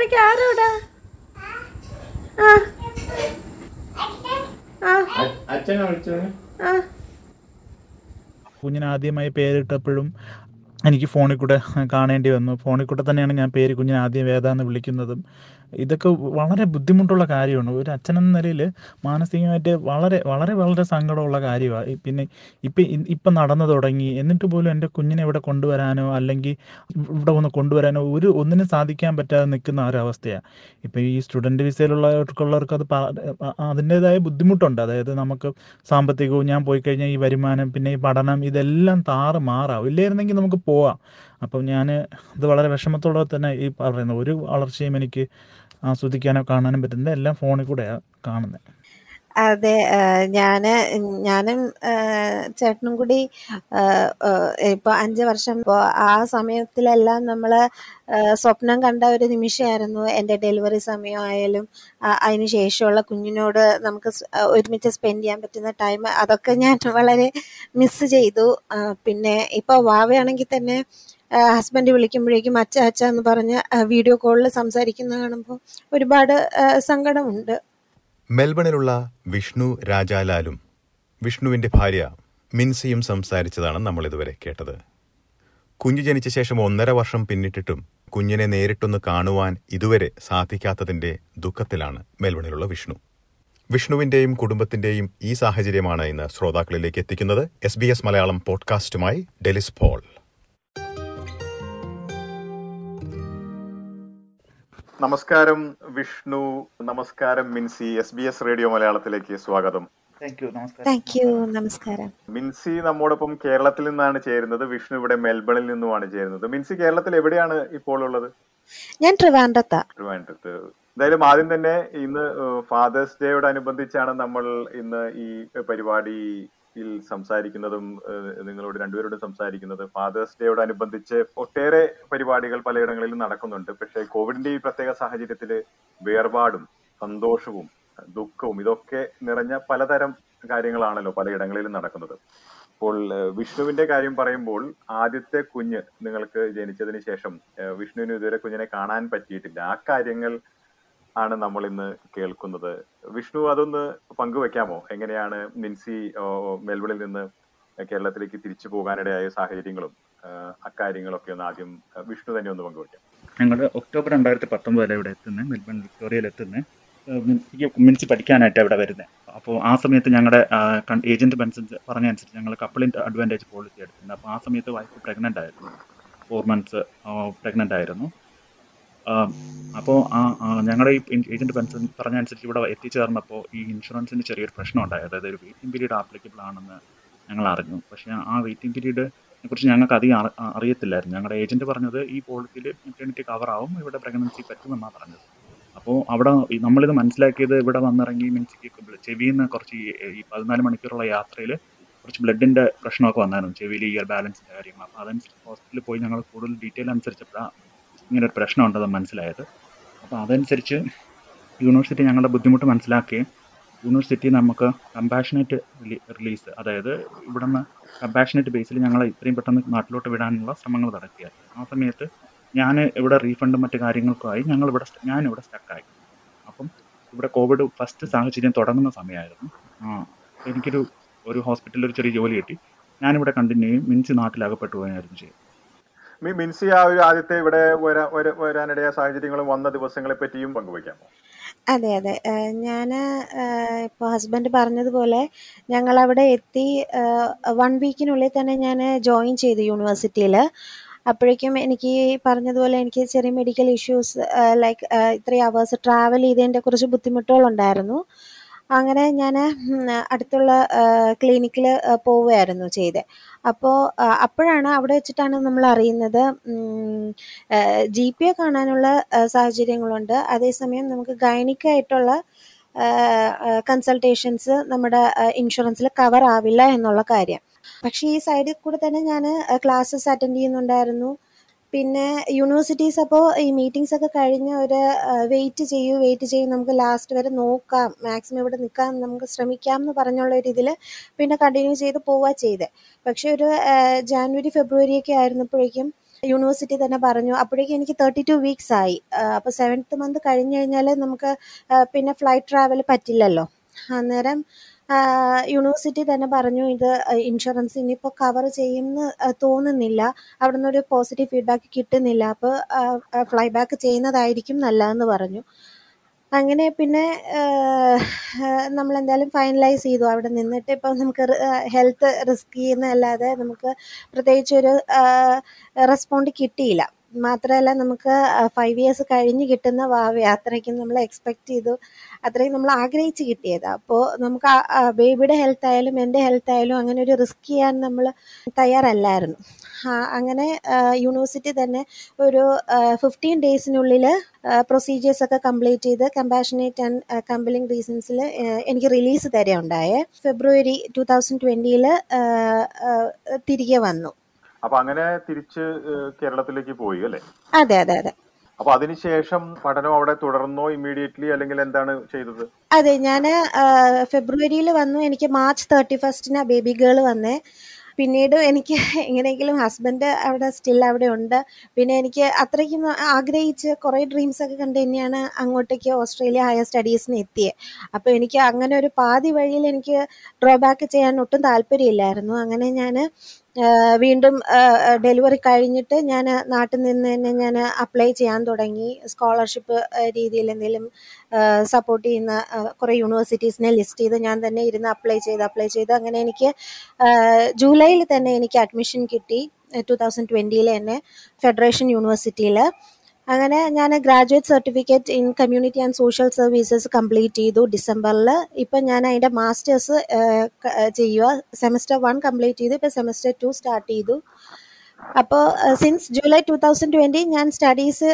സംസാരിക്കാൻ ആരോടാ? ആ. കുഞ്ഞിന് ആദ്യമായി പേരിട്ടപ്പോഴും എനിക്ക് ഫോണിൽ കൂടെ കാണേണ്ടി വന്നു. ഫോണിൽ കൂടെ തന്നെയാണ് ഞാൻ പേര് കുഞ്ഞിനെ ആദ്യം വേദ എന്ന് വിളിക്കുന്നതും. ഇതൊക്കെ വളരെ ബുദ്ധിമുട്ടുള്ള കാര്യമാണ്. ഒരു അച്ഛനെന്ന നിലയിൽ മാനസികമായിട്ട് വളരെ വളരെ വളരെ സങ്കടമുള്ള കാര്യമാണ് പിന്നെ ഇപ്പം ഇപ്പം നടന്നു തുടങ്ങി. എന്നിട്ട് പോലും എന്റെ കുഞ്ഞിനെ ഇവിടെ കൊണ്ടുവരാനോ അല്ലെങ്കിൽ ഇവിടെ ഒന്ന് കൊണ്ടുവരാനോ ഒരു ഒന്നിനും സാധിക്കാൻ പറ്റാതെ നിൽക്കുന്ന ഒരവസ്ഥയാണ് ഇപ്പം ഈ സ്റ്റുഡന്റ് വിസയിലുള്ളവർക്കുള്ളവർക്ക് അത് അതിന്റേതായ ബുദ്ധിമുട്ടുണ്ട്. അതായത് നമുക്ക് സാമ്പത്തികവും ഞാൻ പോയി കഴിഞ്ഞാൽ ഈ വരുമാനം പിന്നെ ഈ പഠനം ഇതെല്ലാം താറ് മാറാവും ഇല്ലായിരുന്നെങ്കിൽ നമുക്ക് പോവാം. അപ്പം ഞാൻ ഇത് വളരെ വിഷമത്തോടെ തന്നെ ഈ പറയുന്നത് ഒരു വളർച്ചയും എനിക്ക് ആസ്വദിക്കാനോ കാണാനും പറ്റുന്നത് എല്ലാം ഫോണിൽ കൂടെയാണ് കാണുന്നത് അതെ ഞാൻ ഞാനും ചേട്ടനും കൂടി ഇപ്പൊ അഞ്ച് വർഷം ഇപ്പോ ആ സമയത്തിലെല്ലാം നമ്മൾ സ്വപ്നം കണ്ട ഒരു നിമിഷമായിരുന്നു എന്റെ ഡെലിവറി സമയമായാലും അതിന് ശേഷമുള്ള കുഞ്ഞിനോട് നമുക്ക് ഒരുമിച്ച് സ്പെൻഡ് ചെയ്യാൻ പറ്റുന്ന ടൈം അതൊക്കെ ഞാൻ വളരെ മിസ് ചെയ്തു. പിന്നെ ഇപ്പോൾ വാവയാണെങ്കിൽ തന്നെ ഹസ്ബൻഡ് വിളിക്കുമ്പോഴേക്കും അച്ഛ അച്ഛ എന്ന് പറഞ്ഞ് വീഡിയോ കോളിൽ സംസാരിക്കുന്ന കാണുമ്പോൾ ഒരുപാട് സങ്കടമുണ്ട്. മെൽബണിലുള്ള വിഷ്ണു രാജാലാലും വിഷ്ണുവിന്റെ ഭാര്യ മിൻസിയും സംസാരിച്ചതാണ് നമ്മൾ ഇതുവരെ കേട്ടത്. കുഞ്ഞു ജനിച്ച ശേഷം ഒന്നര വർഷം പിന്നിട്ടിട്ടും കുഞ്ഞിനെ നേരിട്ടൊന്ന് കാണുവാൻ ഇതുവരെ സാധിക്കാത്തതിന്റെ ദുഃഖത്തിലാണ് മെൽബണിലുള്ള വിഷ്ണു. വിഷ്ണുവിന്റെയും കുടുംബത്തിന്റെയും ഈ സാഹചര്യമാണ് ഇന്ന് ശ്രോതാക്കളിലേക്ക് എത്തിക്കുന്നത്. എസ് ബി എസ് മലയാളം പോഡ്കാസ്റ്റുമായി ഡെലിസ് പോൾ. നമസ്കാരം വിഷ്ണു. നമസ്കാരം Minsi. S B S radio മലയാളത്തിലേക്ക് സ്വാഗതം. നമസ്കാരം. മിൻസി നമ്മോടൊപ്പം കേരളത്തിൽ നിന്നാണ് ചേരുന്നത്. വിഷ്ണു ഇവിടെ മെൽബണിൽ നിന്നുമാണ് ചേരുന്നത്. മിൻസി കേരളത്തിൽ എവിടെയാണ് ഇപ്പോൾ ഉള്ളത്? ഞാൻ ട്രിവാൻഡ്രത്താ. ട്രിവാൻഡ്രത്ത്. എന്തായാലും ആദ്യം തന്നെ ഇന്ന് ഫാദേഴ്സ് ഡേയോട് അനുബന്ധിച്ചാണ് നമ്മൾ ഇന്ന് ഈ പരിപാടിയിൽ സംസാരിക്കുന്നതും നിങ്ങളോട് രണ്ടുപേരോടും സംസാരിക്കുന്നത് ഫാദേഴ്സ് ഡേയോടനുബന്ധിച്ച് ഒട്ടേറെ പരിപാടികൾ പലയിടങ്ങളിലും നടക്കുന്നുണ്ട്. പക്ഷേ കോവിഡിന്റെ ഈ പ്രത്യേക സാഹചര്യത്തിൽ വേർപാടും സന്തോഷവും ദുഃഖവും ഇതൊക്കെ നിറഞ്ഞ പലതരം കാര്യങ്ങളാണല്ലോ പലയിടങ്ങളിലും നടക്കുന്നത്. അപ്പോൾ വിഷ്ണുവിന്റെ കാര്യം പറയുമ്പോൾ ആദ്യത്തെ കുഞ്ഞ് നിങ്ങൾക്ക് ജനിച്ചതിന് ശേഷം വിഷ്ണുവിന് ഇതുവരെ കുഞ്ഞിനെ കാണാൻ പറ്റിയിട്ടില്ല. ആ കാര്യങ്ങൾ ആണ് നമ്മൾ ഇന്ന് കേൾക്കുന്നത്. വിഷ്ണു അതൊന്ന് പങ്കുവെക്കാമോ? എങ്ങനെയാണ് മിൻസി മെൽബണിൽ നിന്ന് കേരളത്തിലേക്ക് തിരിച്ചു പോകാനിടയായ സാഹചര്യങ്ങളും അക്കാര്യങ്ങളൊക്കെ ഒന്ന് ആദ്യം വിഷ്ണു തന്നെ ഒന്ന് പങ്കുവെക്കാം. ഞങ്ങൾ ഒക്ടോബർ രണ്ടായിരത്തി പത്തൊമ്പതിലെ ഇവിടെ എത്തുന്നത് മെൽബൺ വിക്ടോറിയയിൽ എത്തുന്നത് മിൻസിക്ക് മിൻസി പഠിക്കാനായിട്ട് അവിടെ വരുന്നത് അപ്പോൾ ആ സമയത്ത് ഞങ്ങളുടെ ഏജന്റ് മനസ്സിൽ പറഞ്ഞ അനുസരിച്ച് ഞങ്ങൾ കപ്പിളിന്റെ അഡ്വാന്റേജ് പോളിസി എടുത്തിട്ടുണ്ട് അപ്പോൾ ആ സമയത്ത് വൈഫ് പ്രഗ്നന്റ് ആയിരുന്നു. ഫോർ മന്ത്സ് പ്രഗ്നന്റ് ആയിരുന്നു. അപ്പോൾ ആ ഞങ്ങളുടെ ഈ ഏജന്റ് പറഞ്ഞ അനുസരിച്ച് ഇവിടെ എത്തിച്ചേർന്നപ്പോൾ ഈ ഇൻഷുറൻസിന് ചെറിയൊരു പ്രശ്നം ഉണ്ടായി അതായത് ഒരു വെയിറ്റിംഗ് പീരീഡ് ആപ്ലിക്കബിൾ ആണെന്ന് ഞങ്ങൾ അറിഞ്ഞു. പക്ഷേ ആ വെയിറ്റിംഗ് പീരീഡ് കുറിച്ച് ഞങ്ങൾക്ക് അധികം അറി- അറിയത്തില്ലായിരുന്നു. ഞങ്ങളുടെ ഏജന്റ് പറഞ്ഞത് ഈ പോളിസിയിൽ മെറ്റേണിറ്റി ആവും ഇവിടെ പ്രഗ്നൻസി പറ്റുമെന്നാണ് പറഞ്ഞത്. അപ്പോൾ അവിടെ നമ്മളിത് മനസ്സിലാക്കിയത് ഇവിടെ വന്നിറങ്ങി മീൻസ് ചെവിയിൽ നിന്ന് കുറച്ച് ഈ പതിനാല് മണിക്കൂറുള്ള യാത്രയിൽ കുറച്ച് ബ്ലഡിന്റെ പ്രശ്നമൊക്കെ വന്നായിരുന്നു. ചെവിയിൽ ഇയർ ബാലൻസിന്റെ കാര്യങ്ങൾ അപ്പോൾ അതനുസരിച്ച് ഹോസ്പിറ്റലിൽ പോയി ഞങ്ങൾ കൂടുതൽ ഡീറ്റെയിൽ അനുസരിച്ചപ്പോഴാണ് ഇങ്ങനെ ഒരു പ്രശ്നം ഉണ്ടെന്ന് മനസ്സിലായത്. അപ്പോൾ അതനുസരിച്ച് യൂണിവേഴ്സിറ്റി ഞങ്ങളുടെ ബുദ്ധിമുട്ട് മനസ്സിലാക്കുകയും യൂണിവേഴ്സിറ്റി നമുക്ക് കമ്പാഷനേറ്റ് റിലീസ് അതായത് ഇവിടുന്ന് കമ്പാഷനേറ്റ് ബേസിൽ ഞങ്ങൾ ഇത്രയും പെട്ടെന്ന് നാട്ടിലോട്ട് വിടാനുള്ള ശ്രമങ്ങൾ നടക്കുക ആ സമയത്ത് ഞാൻ ഇവിടെ റീഫണ്ടും മറ്റു കാര്യങ്ങൾക്കുമായി ഞങ്ങൾ ഇവിടെ ഞാൻ ഇവിടെ സ്റ്റക്കായി അപ്പം ഇവിടെ കോവിഡ് ഫസ്റ്റ് സാഹചര്യം തുടങ്ങുന്ന സമയമായിരുന്നു. ആ എനിക്കൊരു ഒരു ഹോസ്പിറ്റലിൽ ഒരു ചെറിയ ജോലി കിട്ടി. ഞാനിവിടെ കണ്ടിന്യൂ ചെയ്യും. മിൻസ് നാട്ടിലകപ്പെട്ടു പോയായിരുന്നു ചെയ്യും. മിൻസി ആ ഒരു ആദ്യത്തെ ഇവിടെ വരാനിടയ സാഹചര്യങ്ങളും വന്ന ദിവസങ്ങളെ പറ്റിയും പങ്കുവയ്ക്കാമോ? അതെ അതെ. ഞാൻ ഇപ്പോൾ ഹസ്ബൻഡ് പറഞ്ഞതുപോലെ ഞങ്ങൾ അവിടെ എത്തി വൺ വീക്കിനുള്ളിൽ തന്നെ ഞാൻ ജോയിൻ ചെയ്തു യൂണിവേഴ്സിറ്റിയിൽ അപ്പോഴേക്കും എനിക്ക് പറഞ്ഞതുപോലെ എനിക്ക് ചെറിയ മെഡിക്കൽ ഇഷ്യൂസ് ലൈക്ക് ഇത്രയും അവേഴ്സ് ട്രാവൽ ചെയ്തതിന്റെ കുറച്ച് ബുദ്ധിമുട്ടുകളുണ്ടായിരുന്നു. അങ്ങനെ ഞാൻ അടുത്തുള്ള ക്ലിനിക്കിൽ പോവുകയായിരുന്നു ചെയ്തത് അപ്പോൾ അപ്പോഴാണ് അവിടെ വെച്ചിട്ടാണ് നമ്മൾ അറിയുന്നത് ജി പി എ കാണാനുള്ള സാഹചര്യങ്ങളുണ്ട്. അതേസമയം നമുക്ക് ഗൈനിക്കായിട്ടുള്ള കൺസൾട്ടേഷൻസ് നമ്മുടെ ഇൻഷുറൻസിൽ കവർ ആവില്ല എന്നുള്ള കാര്യം. പക്ഷേ ഈ സൈഡിൽ കൂടെ തന്നെ ഞാൻ ക്ലാസ്സസ് അറ്റൻഡ് ചെയ്യുന്നുണ്ടായിരുന്നു. പിന്നെ യൂണിവേഴ്സിറ്റീസ് അപ്പോൾ ഈ മീറ്റിംഗ്സ് ഒക്കെ കഴിഞ്ഞ് ഒരു വെയിറ്റ് ചെയ്യൂ വെയിറ്റ് ചെയ്യൂ നമുക്ക് ലാസ്റ്റ് വരെ നോക്കാം. മാക്സിമം ഇവിടെ നിൽക്കാൻ നമുക്ക് ശ്രമിക്കാം എന്ന് പറഞ്ഞുള്ള ഒരു ഇതിൽ പിന്നെ കണ്ടിന്യൂ ചെയ്ത് പോവുക ചെയ്തത് പക്ഷെ ഒരു ജാനുവരി ഫെബ്രുവരി ഒക്കെ ആയിരുന്നപ്പോഴേക്കും യൂണിവേഴ്സിറ്റി തന്നെ പറഞ്ഞു അപ്പോഴേക്കും എനിക്ക് തേർട്ടി ടു വീക്സ് ആയി അപ്പോൾ സെവൻത്ത് മന്ത് കഴിഞ്ഞ് കഴിഞ്ഞാൽ നമുക്ക് പിന്നെ ഫ്ലൈറ്റ് ട്രാവൽ പറ്റില്ലല്ലോ. അന്നേരം യൂണിവേഴ്സിറ്റി തന്നെ പറഞ്ഞു ഇത് ഇൻഷുറൻസ് ഇനിയിപ്പോൾ കവർ ചെയ്യുമെന്ന് തോന്നുന്നില്ല. അവിടുന്ന് ഒരു പോസിറ്റീവ് ഫീഡ്ബാക്ക് കിട്ടുന്നില്ല. അപ്പോൾ ഫ്ലൈ ബാക്ക് ചെയ്യുന്നതായിരിക്കും നല്ലതെന്ന് പറഞ്ഞു. അങ്ങനെ പിന്നെ നമ്മൾ എന്തായാലും ഫൈനലൈസ് ചെയ്തു. അവിടെ നിന്നിട്ട് ഇപ്പം നമുക്ക് ഹെൽത്ത് റിസ്ക് ചെയ്യുന്നതല്ലാതെ നമുക്ക് പ്രത്യേകിച്ച് ഒരു റെസ്പോണ്ട് കിട്ടിയില്ല. മാത്രമല്ല നമുക്ക് ഫൈവ് ഇയേഴ്സ് കഴിഞ്ഞ് കിട്ടുന്ന വാവ അത്രയ്ക്കും നമ്മൾ എക്സ്പെക്ട് ചെയ്തു. അത്രയും നമ്മൾ ആഗ്രഹിച്ച് കിട്ടിയത്. അപ്പോൾ നമുക്ക് ബേബിയുടെ ഹെൽത്ത് ആയാലും എന്റെ ഹെൽത്ത് ആയാലും അങ്ങനെ ഒരു റിസ്ക് ചെയ്യാൻ നമ്മൾ തയ്യാറല്ലായിരുന്നു. അങ്ങനെ യൂണിവേഴ്സിറ്റി തന്നെ ഒരു ഫിഫ്റ്റീൻ ഡേയ്സിനുള്ളിൽ പ്രൊസീജിയേഴ്സ് ഒക്കെ കംപ്ലീറ്റ് ചെയ്ത് കമ്പാഷനേറ്റ് ആൻഡ് കമ്പലിംഗ് റീസൺസിൽ എനിക്ക് റിലീസ് തരെ ഉണ്ടായേ ഫെബ്രുവരി ടു തൗസൻഡ് ട്വന്റിയിൽ തിരികെ വന്നു. അപ്പൊ അങ്ങനെ തിരിച്ച് കേരളത്തിലേക്ക് പോയി അല്ലെ? അതെ അതെ അതെ. അപ്പൊ അതിനുശേഷം പഠനം അവിടെ തുടർന്നോ ഇമ്മീഡിയറ്റ്ലി അല്ലെങ്കിൽ എന്താണ് ചെയ്തത്? അതെ ഞാൻ ഫെബ്രുവരിയിൽ വന്നു. എനിക്ക് മാർച്ച് തേർട്ടി ഫസ്റ്റിന് ബേബി ഗേൾ വന്നേ. പിന്നീട് എനിക്ക് എങ്ങനെയെങ്കിലും ഹസ്ബൻഡ് അവിടെ സ്റ്റിൽ അവിടെ ഉണ്ട്. പിന്നെ എനിക്ക് അത്രയ്ക്കും ആഗ്രഹിച്ച് കുറേ ഡ്രീംസ് ഒക്കെ കണ്ട് തന്നെയാണ് അങ്ങോട്ടേക്ക് ഓസ്ട്രേലിയ ഹയർ സ്റ്റഡീസിന് എത്തിയത് അപ്പോൾ എനിക്ക് അങ്ങനെ ഒരു പാതി വഴിയിൽ എനിക്ക് ഡ്രോബാക്ക് ചെയ്യാൻ ഒട്ടും താല്പര്യമില്ലായിരുന്നു. അങ്ങനെ ഞാൻ വീണ്ടും ഡെലിവറി കഴിഞ്ഞിട്ട് ഞാൻ നാട്ടിൽ നിന്ന് തന്നെ ഞാൻ അപ്ലൈ ചെയ്യാൻ തുടങ്ങി. സ്കോളർഷിപ്പ് രീതിയിൽ എന്തെങ്കിലും സപ്പോർട്ട് ചെയ്യുന്ന കുറേ യൂണിവേഴ്സിറ്റീസിനെ ലിസ്റ്റ് ചെയ്ത് ഞാൻ തന്നെ ഇരുന്ന് അപ്ലൈ ചെയ്ത് അപ്ലൈ ചെയ്ത് അങ്ങനെ എനിക്ക് ജൂലൈയിൽ തന്നെ എനിക്ക് അഡ്മിഷൻ കിട്ടി. ടു തൗസൻഡ് ട്വന്റിയിൽ തന്നെ ഫെഡറേഷൻ യൂണിവേഴ്സിറ്റിയിൽ അങ്ങനെ ഞാൻ graduate certificate in community and social services complete ചെയ്തു ഡിസംബറിൽ ഇപ്പം ഞാൻ അതിന്റെ മാസ്റ്റേഴ്സ് ചെയ്യുക സെമസ്റ്റർ വൺ കംപ്ലീറ്റ് ചെയ്തു. ഇപ്പം സെമസ്റ്റർ ടു സ്റ്റാർട്ട് ചെയ്തു. അപ്പോൾ since July two thousand twenty ഞാൻ സ്റ്റഡീസ്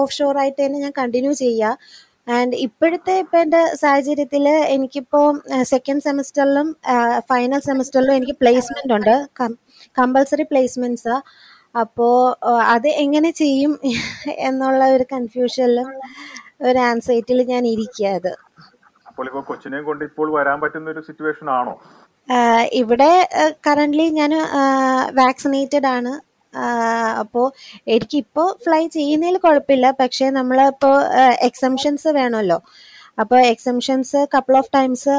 ഓഫ് ഷോർ ആയിട്ട് തന്നെ ഞാൻ കണ്ടിന്യൂ ചെയ്യുക ആൻഡ് ഇപ്പോഴത്തെ ഇപ്പം എന്റെ സാഹചര്യത്തിൽ എനിക്കിപ്പോൾ സെക്കൻഡ് സെമസ്റ്ററിലും ഫൈനൽ സെമസ്റ്ററിലും എനിക്ക് പ്ലേസ്മെന്റ് ഉണ്ട്. കമ്പൾസറി പ്ലേസ്മെന്റ്സാണ് അപ്പോൾ അത് എങ്ങനെ ചെയ്യും എന്നുള്ള ഒരു കൺഫ്യൂഷനിലും ഒരു ആൻസൈറ്റിൽ ഞാൻ ഇരിക്കുക അത്. അപ്പോൾ ഇപ്പോൾ കൊച്ചിനെയും കൊണ്ട് ഇപ്പോൾ വരാൻ പറ്റുന്ന ഒരു സിറ്റുവേഷൻ ആണോ? ഇവിടെ കറന്റ് ഞാൻ വാക്സിനേറ്റഡ് ആണ്. അപ്പോൾ എനിക്കിപ്പോൾ ഫ്ലൈ ചെയ്യുന്നതിൽ കുഴപ്പമില്ല പക്ഷേ നമ്മളിപ്പോൾ എക്സംഷൻസ് വേണമല്ലോ അപ്പോൾ exemptions couple of times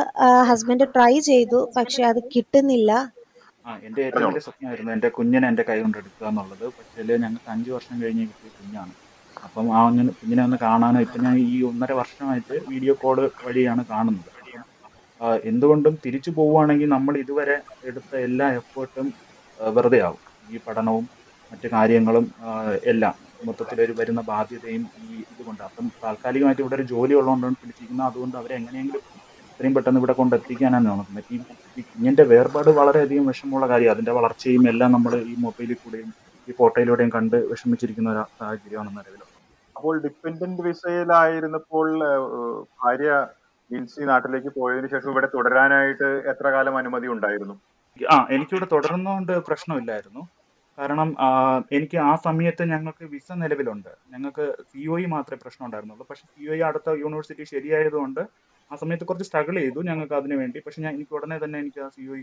husband try ചെയ്തു. പക്ഷെ അത് കിട്ടുന്നില്ല. ആ എന്റെ ഏറ്റവും വലിയ സ്വപ്നമായിരുന്നു എന്റെ കുഞ്ഞിനെ എന്റെ കൈ കൊണ്ട് എടുക്കുക എന്നുള്ളത്. പക്ഷേ ഞങ്ങൾക്ക് അഞ്ച് വർഷം കഴിഞ്ഞ് കിട്ടിയ കുഞ്ഞാണ്. അപ്പം ആ ഒന്ന് കുഞ്ഞിനെ ഒന്ന് കാണാനോ ഇപ്പം ഞാൻ ഈ ഒന്നര വർഷമായിട്ട് വീഡിയോ കോൾ വഴിയാണ് കാണുന്നത്. എന്തുകൊണ്ടും തിരിച്ചു പോവുകയാണെങ്കിൽ നമ്മൾ ഇതുവരെ എടുത്ത എല്ലാ എഫേർട്ടും വെറുതെ ആവും. ഈ പഠനവും മറ്റു കാര്യങ്ങളും എല്ലാം മൊത്തത്തിൽ ഒരു വരുന്ന ബാധ്യതയും ഈ ഇതുകൊണ്ട്. അപ്പം താൽക്കാലികമായിട്ട് ഇവിടെ ഒരു ജോലി ഉള്ളതുകൊണ്ടാണ് പിടിച്ചിരിക്കുന്നത്. അതുകൊണ്ട് അവരെ എങ്ങനെയെങ്കിലും എത്രയും പെട്ടെന്ന് ഇവിടെ കൊണ്ടെത്തിക്കാനാണ് നോക്കുന്നത് ഈ കുഞ്ഞിന്റെ വേർപാട് വളരെയധികം വിഷമമുള്ള കാര്യം അതിന്റെ വളർച്ചയും എല്ലാം നമ്മൾ ഈ മൊബൈലിൽ കൂടെയും ഈ ഫോട്ടോയിലൂടെയും കണ്ട് വിഷമിച്ചിരിക്കുന്ന ഒരു സാഹചര്യമാണ് നിലവിൽ. അപ്പോൾ ഡിപ്പെൻഡന്റ് വിസയിലായിരുന്നപ്പോൾ ഭാര്യ ജിൻസി നാട്ടിലേക്ക് പോയതിന് ശേഷം ഇവിടെ തുടരാനായിട്ട് എത്ര കാലം അനുമതി ഉണ്ടായിരുന്നു? ആ എനിക്കിവിടെ തുടർന്നുകൊണ്ട് പ്രശ്നമില്ലായിരുന്നു. കാരണം എനിക്ക് ആ സമയത്ത് ഞങ്ങൾക്ക് വിസ നിലവിലുണ്ട്. ഞങ്ങൾക്ക് സി ഒ ഇ മാത്രമേ പ്രശ്നം ഉണ്ടായിരുന്നുള്ളൂ പക്ഷെ സി ഒ ഇ അടുത്ത യൂണിവേഴ്സിറ്റി ശരിയായതുകൊണ്ട് ആ സമയത്ത് കുറച്ച് സ്ട്രഗിൾ ചെയ്തു ഞങ്ങൾക്ക് അതിന് വേണ്ടി. പക്ഷെ ഞാൻ എനിക്ക് ഉടനെ തന്നെ എനിക്ക് ആ സി ഒ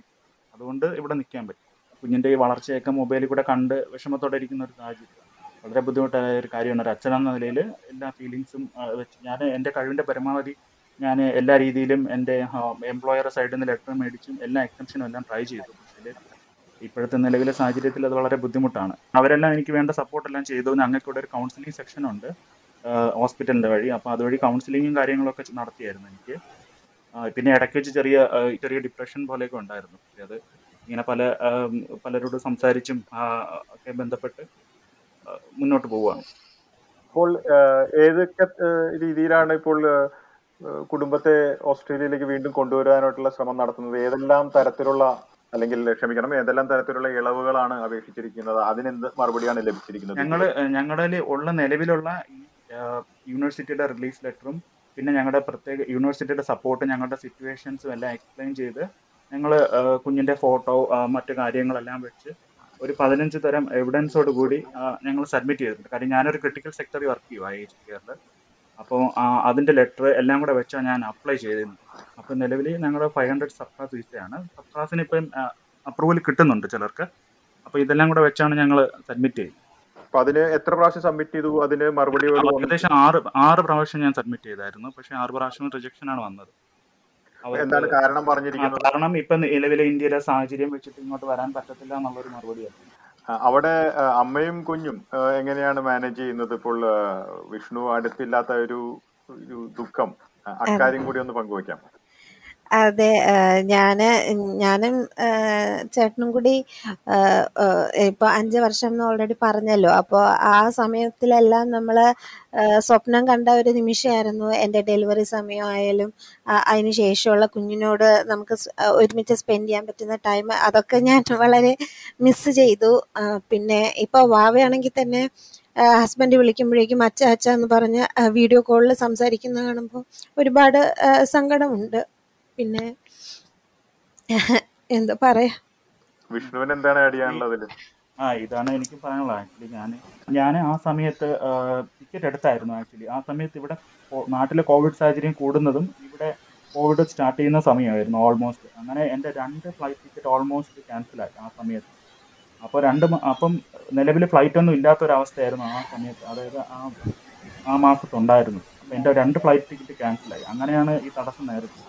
അതുകൊണ്ട് ഇവിടെ നിൽക്കാൻ പറ്റും. കുഞ്ഞിന്റെ ഈ വളർച്ചയൊക്കെ മൊബൈലിൽ കൂടെ കണ്ട് വിഷമത്തോടെ ഇരിക്കുന്ന ഒരു സാഹചര്യം. വളരെ ബുദ്ധിമുട്ടായ ഒരു കാര്യമാണ്. ഒരു അച്ഛനെന്ന നിലയിൽ എല്ലാ ഫീലിങ്സും വെച്ച് ഞാൻ എന്റെ കഴിവിന്റെ പരമാവധി ഞാൻ എല്ലാ രീതിയിലും എന്റെ എംപ്ലോയർ സൈഡിൽ നിന്ന് ലെറ്റർ മേടിച്ചും എല്ലാ എക്സംഷനും എല്ലാം ട്രൈ ചെയ്തു. ഇപ്പോഴത്തെ നിലവിലെ സാഹചര്യത്തിൽ അത് വളരെ ബുദ്ധിമുട്ടാണ്. അവരെല്ലാം എനിക്ക് വേണ്ട സപ്പോർട്ട് എല്ലാം ചെയ്തു. ഞങ്ങൾക്ക് ഇവിടെ ഒരു കൗൺസിലിംഗ് സെക്ഷൻ ഉണ്ട്. ഹോസ്പിറ്റലിന്റെ വഴി. അപ്പോൾ അതുവഴി കൗൺസിലിങ്ങും കാര്യങ്ങളൊക്കെ നടത്തിയായിരുന്നു എനിക്ക്. പിന്നെ ഇടയ്ക്ക് വെച്ച് ചെറിയ ചെറിയ ഡിപ്രഷൻ പോലെയൊക്കെ ഉണ്ടായിരുന്നു. അത് ഇങ്ങനെ പല പലരോട് സംസാരിച്ചും ഒക്കെ ബന്ധപ്പെട്ട് മുന്നോട്ട് പോവുകയാണ്. ഇപ്പോൾ ഏതൊക്കെ രീതിയിലാണ് ഇപ്പോൾ കുടുംബത്തെ ഓസ്ട്രേലിയയിലേക്ക് വീണ്ടും കൊണ്ടുവരാനായിട്ടുള്ള ശ്രമം നടത്തുന്നത്? ഏതെല്ലാം തരത്തിലുള്ള അല്ലെങ്കിൽ ക്ഷമിക്കണം ഏതെല്ലാം തരത്തിലുള്ള ഇളവുകളാണ് അപേക്ഷിച്ചിരിക്കുന്നത്? അതിനെന്ത് മറുപടിയാണ് ലഭിച്ചിരിക്കുന്നത്? ഞങ്ങൾ ഞങ്ങളുടെ ഉള്ള നിലവിലുള്ള ഈ യൂണിവേഴ്സിറ്റിയുടെ റിലീസ് ലെറ്ററും പിന്നെ ഞങ്ങളുടെ പ്രത്യേക യൂണിവേഴ്സിറ്റിയുടെ സപ്പോർട്ട് ഞങ്ങളുടെ സിറ്റുവേഷൻസും എല്ലാം എക്സ്പ്ലെയിൻ ചെയ്ത് ഞങ്ങൾ കുഞ്ഞിന്റെ ഫോട്ടോ മറ്റു കാര്യങ്ങളെല്ലാം വെച്ച് ഒരു പതിനഞ്ച് തരം എവിഡൻസോട് കൂടി ഞങ്ങൾ സബ്മിറ്റ് ചെയ്തിട്ടുണ്ട്. കാര്യം ഞാനൊരു ക്രിട്ടിക്കൽ സെക്ടറിൽ വർക്ക് ചെയ്യുക ഐ എച്ച് കെയറിൽ അപ്പോൾ അതിന്റെ ലെറ്റർ എല്ലാം കൂടെ വെച്ചാണ് ഞാൻ അപ്ലൈ ചെയ്തിരുന്നത്. അപ്പോൾ നിലവിൽ ഞങ്ങളുടെ ഫൈവ് ഹൺഡ്രഡ് സബ്ക്ലാസ് വിസയാണ് സബ്ക്ലാസിന് ഇപ്പം അപ്രൂവൽ കിട്ടുന്നുണ്ട് ചിലർക്ക്. അപ്പോൾ ഇതെല്ലാം കൂടെ വെച്ചാണ് ഞങ്ങൾ സബ്മിറ്റ് ചെയ്യുന്നത് അപ്പൊ അതിന് എത്ര പ്രാവശ്യം സബ്മിറ്റ് ചെയ്തു? അതിന് മറുപടി ഏകദേശം ആറ് ആറ് പ്രാവശ്യം ഞാൻ സബ്മിറ്റ് ചെയ്തായിരുന്നു. പക്ഷെ ആറ് പ്രാവശ്യം റിജക്ഷൻ ആണ് വന്നത്. എന്താണ് കാരണം പറഞ്ഞിരിക്കുന്നത്? കാരണം ഇപ്പൊ നിലവിലെ ഇന്ത്യയിലെ സാഹചര്യം വെച്ചിട്ട് ഇങ്ങോട്ട് വരാൻ പറ്റത്തില്ല എന്നുള്ളൊരു മറുപടിയായിരുന്നു അവിടെ അമ്മയും കുഞ്ഞും എങ്ങനെയാണ് മാനേജ് ചെയ്യുന്നത്? ഇപ്പോൾ വിഷ്ണു അടുത്തില്ലാത്ത ഒരു ഒരു ദുഃഖം. അക്കാര്യം കൂടി ഒന്ന് പങ്കുവയ്ക്കാം അതെ ഞാൻ ഞാൻ ചേട്ടനും കൂടി ഇപ്പൊ അഞ്ച് വർഷം എന്ന് ഓൾറെഡി പറഞ്ഞല്ലോ. അപ്പോൾ ആ സമയത്തിലെല്ലാം നമ്മൾ സ്വപ്നം കണ്ട ഒരു നിമിഷമായിരുന്നു എന്റെ ഡെലിവറി സമയമായാലും അതിന് ശേഷമുള്ള കുഞ്ഞിനോട് നമുക്ക് ഒരുമിച്ച് സ്പെൻഡ് ചെയ്യാൻ പറ്റുന്ന ടൈം അതൊക്കെ ഞാൻ വളരെ മിസ്സ് ചെയ്തു. പിന്നെ ഇപ്പൊ വാവയാണെങ്കിൽ തന്നെ ഹസ്ബൻഡ് വിളിക്കുമ്പോഴേക്കും അച്ഛ അച്ഛ എന്ന് പറഞ്ഞ് വീഡിയോ കോളിൽ സംസാരിക്കുന്ന കാണുമ്പോൾ ഒരുപാട് സങ്കടമുണ്ട്. പിന്നെ എന്താ പറയാ? വിഷ്ണുവിന് എന്താണ് ആഡ് ചെയ്യാനുള്ളത്? അതിൽ ആ ഇതാണ് എനിക്ക് പറയാനുള്ളത്. ആക്ച്വലി ഞാൻ ഞാൻ ആ സമയത്ത് ടിക്കറ്റ് എടുത്തായിരുന്നു ആക്ച്വലി ആ സമയത്ത് ഇവിടെ നാട്ടിലെ കോവിഡ് സാഹചര്യം കൂടുന്നതും ഇവിടെ കോവിഡ് സ്റ്റാർട്ട് ചെയ്യുന്ന സമയമായിരുന്നു ഓൾമോസ്റ്റ് അങ്ങനെ എന്റെ രണ്ട് ഫ്ലൈറ്റ് ടിക്കറ്റ് ഓൾമോസ്റ്റ് ക്യാൻസലായി ആ സമയത്ത്. അപ്പോൾ രണ്ട് അപ്പം നിലവിൽ ഫ്ലൈറ്റ് ഒന്നും ഇല്ലാത്തൊരവസ്ഥയായിരുന്നു ആ സമയത്ത്. അതായത് ആ ആ മാസത്തുണ്ടായിരുന്നു. അപ്പം എന്റെ രണ്ട് ഫ്ലൈറ്റ് ടിക്കറ്റ് ക്യാൻസലായി അങ്ങനെയാണ് ഈ തടസ്സം നേരിട്ടത്.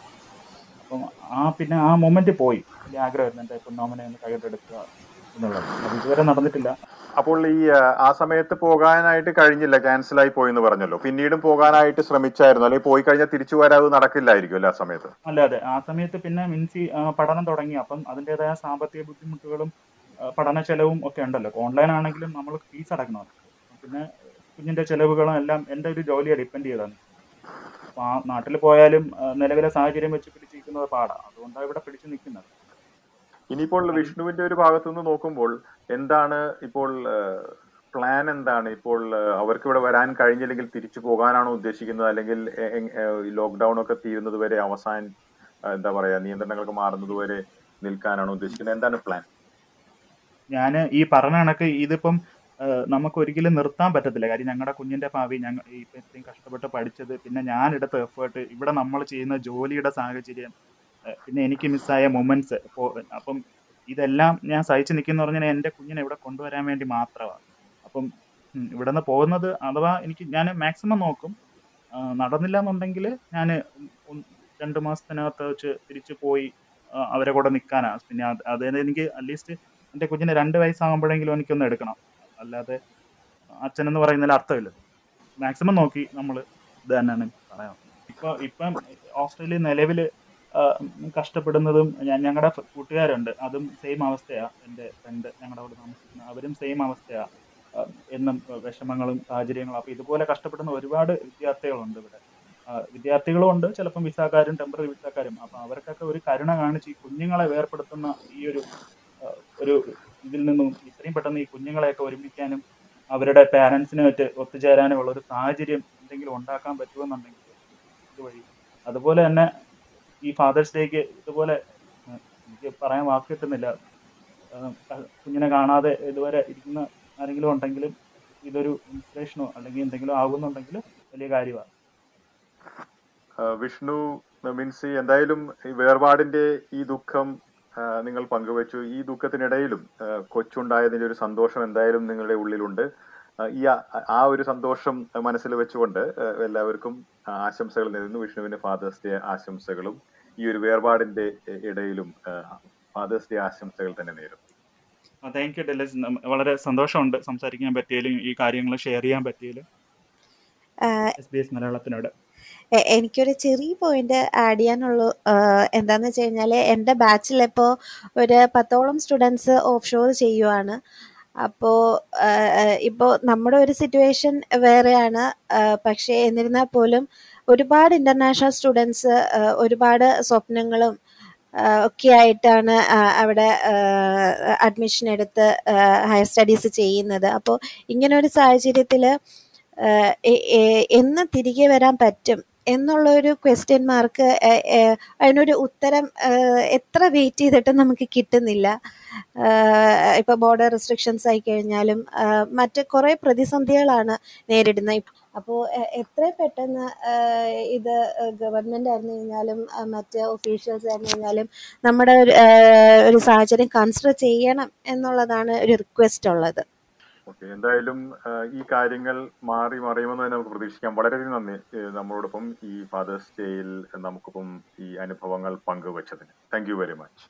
അപ്പം ആ പിന്നെ ആ മൊമെന്റ് പോയി. വലിയ ആഗ്രഹമായിരുന്നു എന്റെ പൊന്നോമനെ ഒന്ന് കയ്യിലെടുക്കുക എന്നുള്ളത്. അത് ഇതുവരെ നടന്നിട്ടില്ല. അപ്പോൾ ഈ ആ, സമയത്ത് പോകാനായിട്ട് കഴിഞ്ഞില്ല. ക്യാൻസൽ ആയി പോയി എന്ന് പറഞ്ഞല്ലോ. പിന്നീടും പോകാനായിട്ട് ശ്രമിച്ചായിരുന്നു. അല്ലെങ്കിൽ പോയി കഴിഞ്ഞാൽ തിരിച്ചു വരാതെ നടക്കില്ലായിരിക്കും അല്ലേ ആ സമയത്ത്? അല്ല അതെ. ആ സമയത്ത് പിന്നെ മിൻസി പഠനം തുടങ്ങി. അപ്പം അതിന്റെതായ സാമ്പത്തിക ബുദ്ധിമുട്ടുകളും പഠന ചെലവും ഒക്കെ ഉണ്ടല്ലോ. ഓൺലൈൻ ആണെങ്കിലും നമ്മൾ ഫീസ് അടക്കണം. പിന്നെ കുഞ്ഞിന്റെ ചെലവുകളും എല്ലാം എന്റെ ഒരു ജോലിയെ ഡിപ്പെൻഡ് ചെയ്താണ്. അപ്പൊ ആ നാട്ടിൽ പോയാലും നിലവിലെ സാഹചര്യം വെച്ച് പിടിച്ചിരിക്കുന്നത് പാടാണ് അതുകൊണ്ടാണ് ഇവിടെ പിടിച്ചു നിൽക്കുന്നത് ഇനിയിപ്പോൾ വിഷ്ണുവിന്റെ ഒരു ഭാഗത്തു നിന്ന് നോക്കുമ്പോൾ എന്താണ് ഇപ്പോൾ പ്ലാൻ എന്താണ്? ഇപ്പോൾ അവർക്ക് ഇവിടെ വരാൻ കഴിഞ്ഞില്ലെങ്കിൽ തിരിച്ചു പോകാനാണോ ഉദ്ദേശിക്കുന്നത്? അല്ലെങ്കിൽ ലോക്ക്ഡൌൺ ഒക്കെ തീരുന്നത് വരെ അവസാനം എന്താ പറയാ നിയന്ത്രണങ്ങളൊക്കെ മാറുന്നത് വരെ നിൽക്കാനാണോ ഉദ്ദേശിക്കുന്നത്? എന്താണ് പ്ലാൻ ഞാൻ ഈ പറഞ്ഞ കണക്ക് ഇതിപ്പം നമുക്ക് ഒരിക്കലും നിർത്താൻ പറ്റത്തില്ല. കാര്യം ഞങ്ങളുടെ കുഞ്ഞിന്റെ ഭാവി ഞങ്ങൾ ഇത്രയും കഷ്ടപ്പെട്ട് പഠിച്ചത് പിന്നെ ഞാൻ എടുത്ത എഫേർട്ട് ഇവിടെ നമ്മൾ ചെയ്യുന്ന ജോലിയുടെ സാഹചര്യം പിന്നെ എനിക്ക് മിസ്സായ മൊമെന്റ്സ് അപ്പം ഇതെല്ലാം ഞാൻ സഹിച്ചു നിൽക്കുന്ന പറഞ്ഞാൽ എന്റെ കുഞ്ഞിനെ ഇവിടെ കൊണ്ടുവരാൻ വേണ്ടി മാത്രമാണ്. അപ്പം ഇവിടെ നിന്ന് പോകുന്നത് അഥവാ എനിക്ക് ഞാൻ മാക്സിമം നോക്കും. നടന്നില്ല എന്നുണ്ടെങ്കിൽ ഞാൻ രണ്ട് മാസത്തിനകത്ത് വെച്ച് തിരിച്ചു പോയി അവരെ കൂടെ നിൽക്കാനാണ് പിന്നെ അത് അതായത് എനിക്ക് അറ്റ്ലീസ്റ്റ് എന്റെ കുഞ്ഞിന് രണ്ട് വയസ്സാകുമ്പോഴെങ്കിലും എനിക്കൊന്ന് എടുക്കണം. അല്ലാതെ അച്ഛൻ എന്ന് പറയുന്നതിൽ അർത്ഥമില്ല. മാക്സിമം നോക്കി നമ്മൾ ഇത് തന്നെയാണ് പറയാം ഇപ്പൊ ഇപ്പം ഓസ്ട്രേലിയ നിലവിൽ കഷ്ടപ്പെടുന്നതും ഞങ്ങളുടെ കൂട്ടുകാരുണ്ട്. അതും സെയിം അവസ്ഥയാ എന്റെ ഫ്രണ്ട് ഞങ്ങളുടെ അവിടെ താമസിക്കുന്ന. അവരും സെയിം അവസ്ഥയാ എന്നും വിഷമങ്ങളും സാഹചര്യങ്ങളും. അപ്പൊ ഇതുപോലെ കഷ്ടപ്പെടുന്ന ഒരുപാട് വിദ്യാർത്ഥികളുണ്ട് ഇവിടെ. വിദ്യാർത്ഥികളും ഉണ്ട്. ചിലപ്പം വിസാക്കാരും ടെമ്പററി വിസാക്കാരും. അപ്പൊ അവർക്കൊക്കെ ഒരു കരുണ കാണിച്ച് ഈ കുഞ്ഞുങ്ങളെ വേർപെടുത്തുന്ന ഈ ഒരു ഒരു ഇതിൽ നിന്നും ഇത്രയും പെട്ടെന്ന് ഈ കുഞ്ഞുങ്ങളെയൊക്കെ ഒരുമിക്കാനും അവരുടെ പാരൻസിനായിട്ട് ഒത്തുചേരാനും ഉള്ള ഒരു സാഹചര്യം എന്തെങ്കിലും ഉണ്ടാക്കാൻ പറ്റുമെന്നുണ്ടെങ്കിൽ ഇതുവഴി. അതുപോലെ തന്നെ ഈ ഫാദേഴ്സ് ഡേക്ക് ഇതുപോലെ എനിക്ക് പറയാൻ വാക്ക് കിട്ടുന്നില്ല. കുഞ്ഞിനെ കാണാതെ ഇതുവരെ ഇരിക്കുന്ന ആരെങ്കിലും ഉണ്ടെങ്കിലും ഇതൊരു ഇൻസ്പിറേഷനോ അല്ലെങ്കിൽ എന്തെങ്കിലും ആകുന്നുണ്ടെങ്കിൽ വലിയ കാര്യമാണ്. വിഷ്ണു മിൻസി എന്തായാലും വേർപാടിന്റെ ഈ ദുഃഖം നിങ്ങൾ പങ്കുവച്ചു. ഈ ദുഃഖത്തിനിടയിലും കൊച്ചുണ്ടായതിന്റെ ഒരു സന്തോഷം എന്തായാലും നിങ്ങളുടെ ഉള്ളിലുണ്ട്. ഈ ആ- ഒരു സന്തോഷം മനസ്സിൽ വെച്ചുകൊണ്ട് എല്ലാവർക്കും ആശംസകൾ നേരുന്നു. വിഷ്ണുവിന്റെ ഫാദേഴ്സ് ഡേ ആശംസകളും ഈ ഒരു വേർപാടിന്റെ ഇടയിലും ഫാദേഴ്സ് ഡേ ആശംസകൾ തന്നെ നേരും താങ്ക് യു ഡെലസ് വളരെ സന്തോഷമുണ്ട് സംസാരിക്കാൻ പറ്റിയാലും ഈ കാര്യങ്ങൾ ഷെയർ ചെയ്യാൻ പറ്റിയാലും എസ് ബി എസ് മലയാളത്തിനോട്. എനിക്കൊരു ചെറിയ പോയിന്റ് ആഡ് ചെയ്യാനുള്ളൂ. എന്താന്ന് വെച്ച് കഴിഞ്ഞാൽ എന്റെ ബാച്ചിൽ ഇപ്പോൾ ഒരു പത്തോളം സ്റ്റുഡൻസ് ഓഫ് ഷോർ ചെയ്യുവാണ് അപ്പോൾ ഇപ്പോൾ നമ്മുടെ ഒരു സിറ്റുവേഷൻ വേറെയാണ്. പക്ഷേ എന്നിരുന്നാൽ പോലും ഒരുപാട് ഇന്റർനാഷണൽ സ്റ്റുഡൻസ് ഒരുപാട് സ്വപ്നങ്ങളും ഒക്കെ ആയിട്ടാണ് അവിടെ അഡ്മിഷൻ എടുത്ത് ഹയർ സ്റ്റഡീസ് ചെയ്യുന്നത്. അപ്പോൾ ഇങ്ങനെ ഒരു സാഹചര്യത്തിൽ എന്ന് തിരികെ വരാൻ പറ്റും എന്നുള്ള ഒരു ക്വസ്റ്റ്യൻ മാർക്ക് അതിനൊരു ഉത്തരം എത്ര വെയിറ്റ് ചെയ്തിട്ടും നമുക്ക് കിട്ടുന്നില്ല. ഇപ്പോൾ ഇപ്പൊ ബോർഡർ റെസ്ട്രിക്ഷൻസ് ആയി കഴിഞ്ഞാലും മറ്റു കുറെ പ്രതിസന്ധികളാണ് നേരിടുന്നത്. അപ്പോൾ എത്ര പെട്ടെന്ന് ഇത് ഗവൺമെന്റ് ആയിരുന്നു കഴിഞ്ഞാലും മറ്റ് ഒഫീഷ്യൽസ് ആയിരുന്നു കഴിഞ്ഞാലും നമ്മുടെ ഒരു സാഹചര്യം കൺസിഡർ ചെയ്യണം എന്നുള്ളതാണ് ഒരു റിക്വസ്റ്റ് ഉള്ളത്. ഓക്കെ എന്തായാലും ഈ കാര്യങ്ങൾ മാറി മറിയുമെന്ന് തന്നെ നമുക്ക് പ്രതീക്ഷിക്കാം. വളരെയധികം നന്ദി നമ്മളോടൊപ്പം ഈ ഫാദേഴ്സ് ഡേയിൽ നമുക്കൊപ്പം ഈ അനുഭവങ്ങൾ പങ്കുവച്ചതിന്. Thank you very much